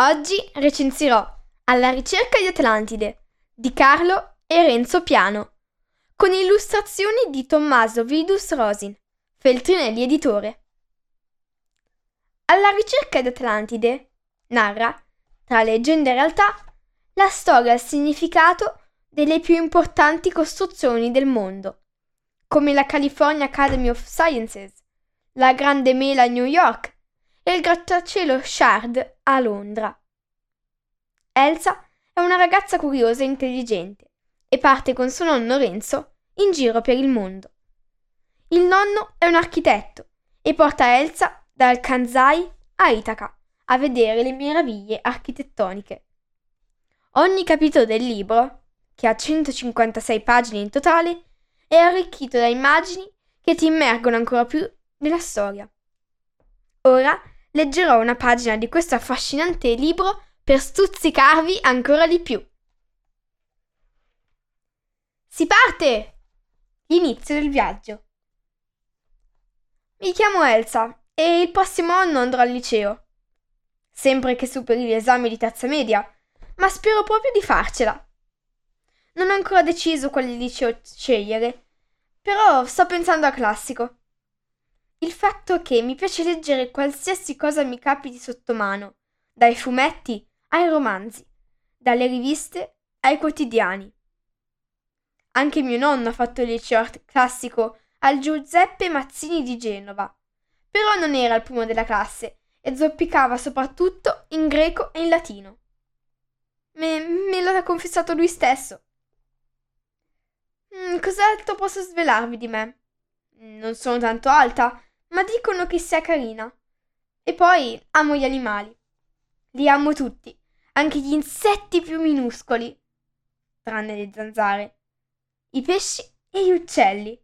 Oggi recensirò Alla ricerca di Atlantide di Carlo e Renzo Piano, con illustrazioni di Tommaso Vidus Rosin, Feltrinelli editore. Alla ricerca di Atlantide narra, tra leggenda e realtà, la storia e il significato delle più importanti costruzioni del mondo, come la California Academy of Sciences, la Grande Mela a New York il grattacielo Shard a Londra. Elsa è una ragazza curiosa e intelligente e parte con suo nonno Renzo in giro per il mondo. Il nonno è un architetto e porta Elsa dal Kansai a Itaca a vedere le meraviglie architettoniche. Ogni capitolo del libro, che ha 156 pagine in totale, è arricchito da immagini che ti immergono ancora più nella storia. Ora leggerò una pagina di questo affascinante libro per stuzzicarvi ancora di più. Si parte! L'inizio del viaggio. Mi chiamo Elsa e il prossimo anno andrò al liceo. Sempre che superi l'esame di terza media, ma spero proprio di farcela. Non ho ancora deciso quale liceo scegliere, però sto pensando a classico. Il fatto che mi piace leggere qualsiasi cosa mi capiti sotto mano, dai fumetti ai romanzi, dalle riviste ai quotidiani. Anche mio nonno ha fatto il liceo classico al Giuseppe Mazzini di Genova, però non era il primo della classe e zoppicava soprattutto in greco e in latino. Me, me l'ha confessato lui stesso. Mm, cos'altro posso svelarvi di me? Non sono tanto alta, ma dicono che sia carina. E poi amo gli animali. Li amo tutti, anche gli insetti più minuscoli, tranne le zanzare, i pesci e gli uccelli.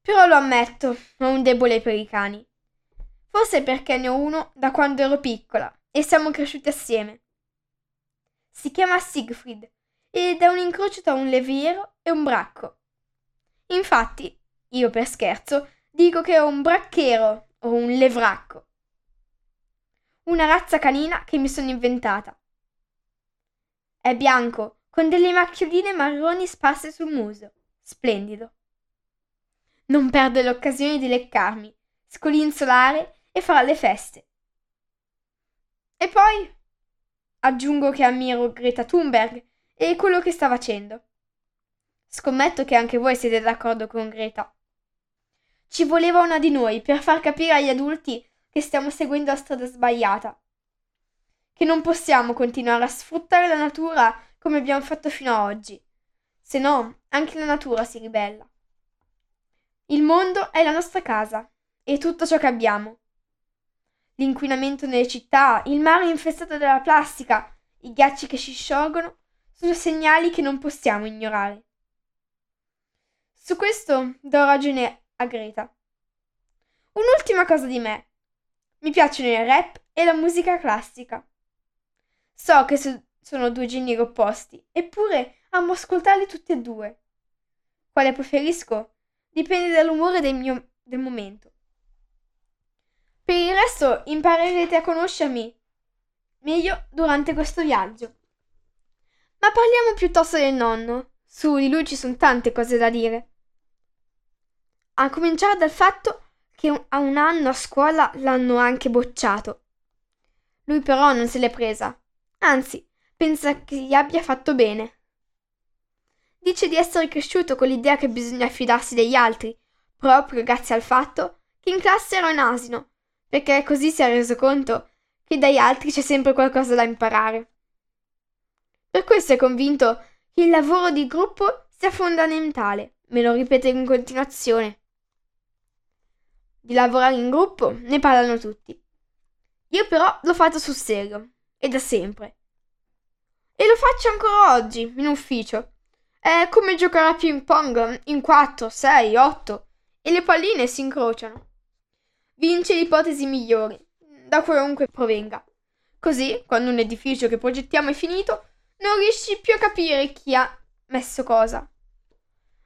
Però lo ammetto, ho un debole per i cani. Forse perché ne ho uno da quando ero piccola e siamo cresciuti assieme. Si chiama Siegfried ed è un incrocio tra un levriero e un bracco. Infatti, io per scherzo Dico che è un bracchero o un levracco. Una razza canina che mi sono inventata. È bianco, con delle macchioline marroni sparse sul muso. Splendido. Non perde l'occasione di leccarmi, scolinzolare e fare le feste. E poi aggiungo che ammiro Greta Thunberg e quello che sta facendo. Scommetto che anche voi siete d'accordo con Greta. Ci voleva una di noi per far capire agli adulti che stiamo seguendo la strada sbagliata. Che non possiamo continuare a sfruttare la natura come abbiamo fatto fino ad oggi. Se no, anche la natura si ribella. Il mondo è la nostra casa e tutto ciò che abbiamo. L'inquinamento nelle città, il mare infestato dalla plastica, i ghiacci che si sciolgono sono segnali che non possiamo ignorare. Su questo do ragione a Greta. Un'ultima cosa di me. Mi piacciono il rap e la musica classica. So che so- sono due generi opposti, eppure amo ascoltarli tutti e due. Quale preferisco? Dipende dall'umore del mio del momento. Per il resto imparerete a conoscermi meglio durante questo viaggio. Ma parliamo piuttosto del nonno. Su di lui ci sono tante cose da dire. A cominciare dal fatto che a un anno a scuola l'hanno anche bocciato. Lui però non se l'è presa. Anzi, pensa che gli abbia fatto bene. Dice di essere cresciuto con l'idea che bisogna fidarsi degli altri, proprio grazie al fatto che in classe era un asino, perché così si è reso conto che dagli altri c'è sempre qualcosa da imparare. Per questo è convinto che il lavoro di gruppo sia fondamentale, me lo ripete in continuazione. Di lavorare in gruppo ne parlano tutti. Io però l'ho fatto sul serio, e da sempre. E lo faccio ancora oggi, in ufficio. È come giocare a ping pong in 4, 6, 8 e le palline si incrociano. Vince l'ipotesi migliore, da qualunque provenga. Così, quando un edificio che progettiamo è finito, non riesci più a capire chi ha messo cosa.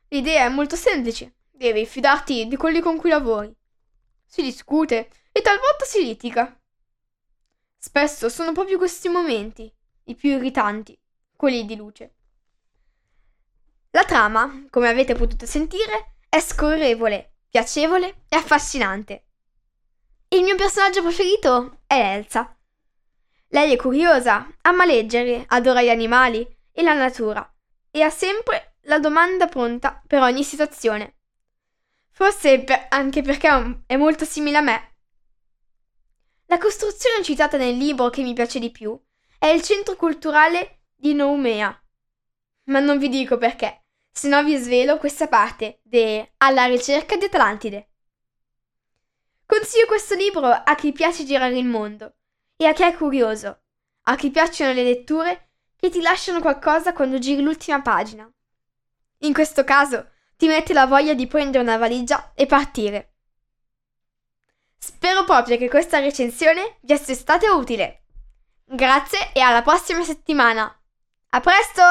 L'idea è molto semplice, devi fidarti di quelli con cui lavori. Si discute e talvolta si litiga. Spesso sono proprio questi momenti i più irritanti, quelli di luce. La trama, come avete potuto sentire, è scorrevole, piacevole e affascinante. Il mio personaggio preferito è Elsa. Lei è curiosa, ama leggere, adora gli animali e la natura e ha sempre la domanda pronta per ogni situazione. Forse per, anche perché è molto simile a me. La costruzione citata nel libro che mi piace di più è il centro culturale di Noumea. Ma non vi dico perché, se no vi svelo questa parte de Alla ricerca di Atlantide. Consiglio questo libro a chi piace girare il mondo e a chi è curioso, a chi piacciono le letture che ti lasciano qualcosa quando giri l'ultima pagina. In questo caso ti mette la voglia di prendere una valigia e partire. Spero proprio che questa recensione vi sia stata utile. Grazie e alla prossima settimana. A presto!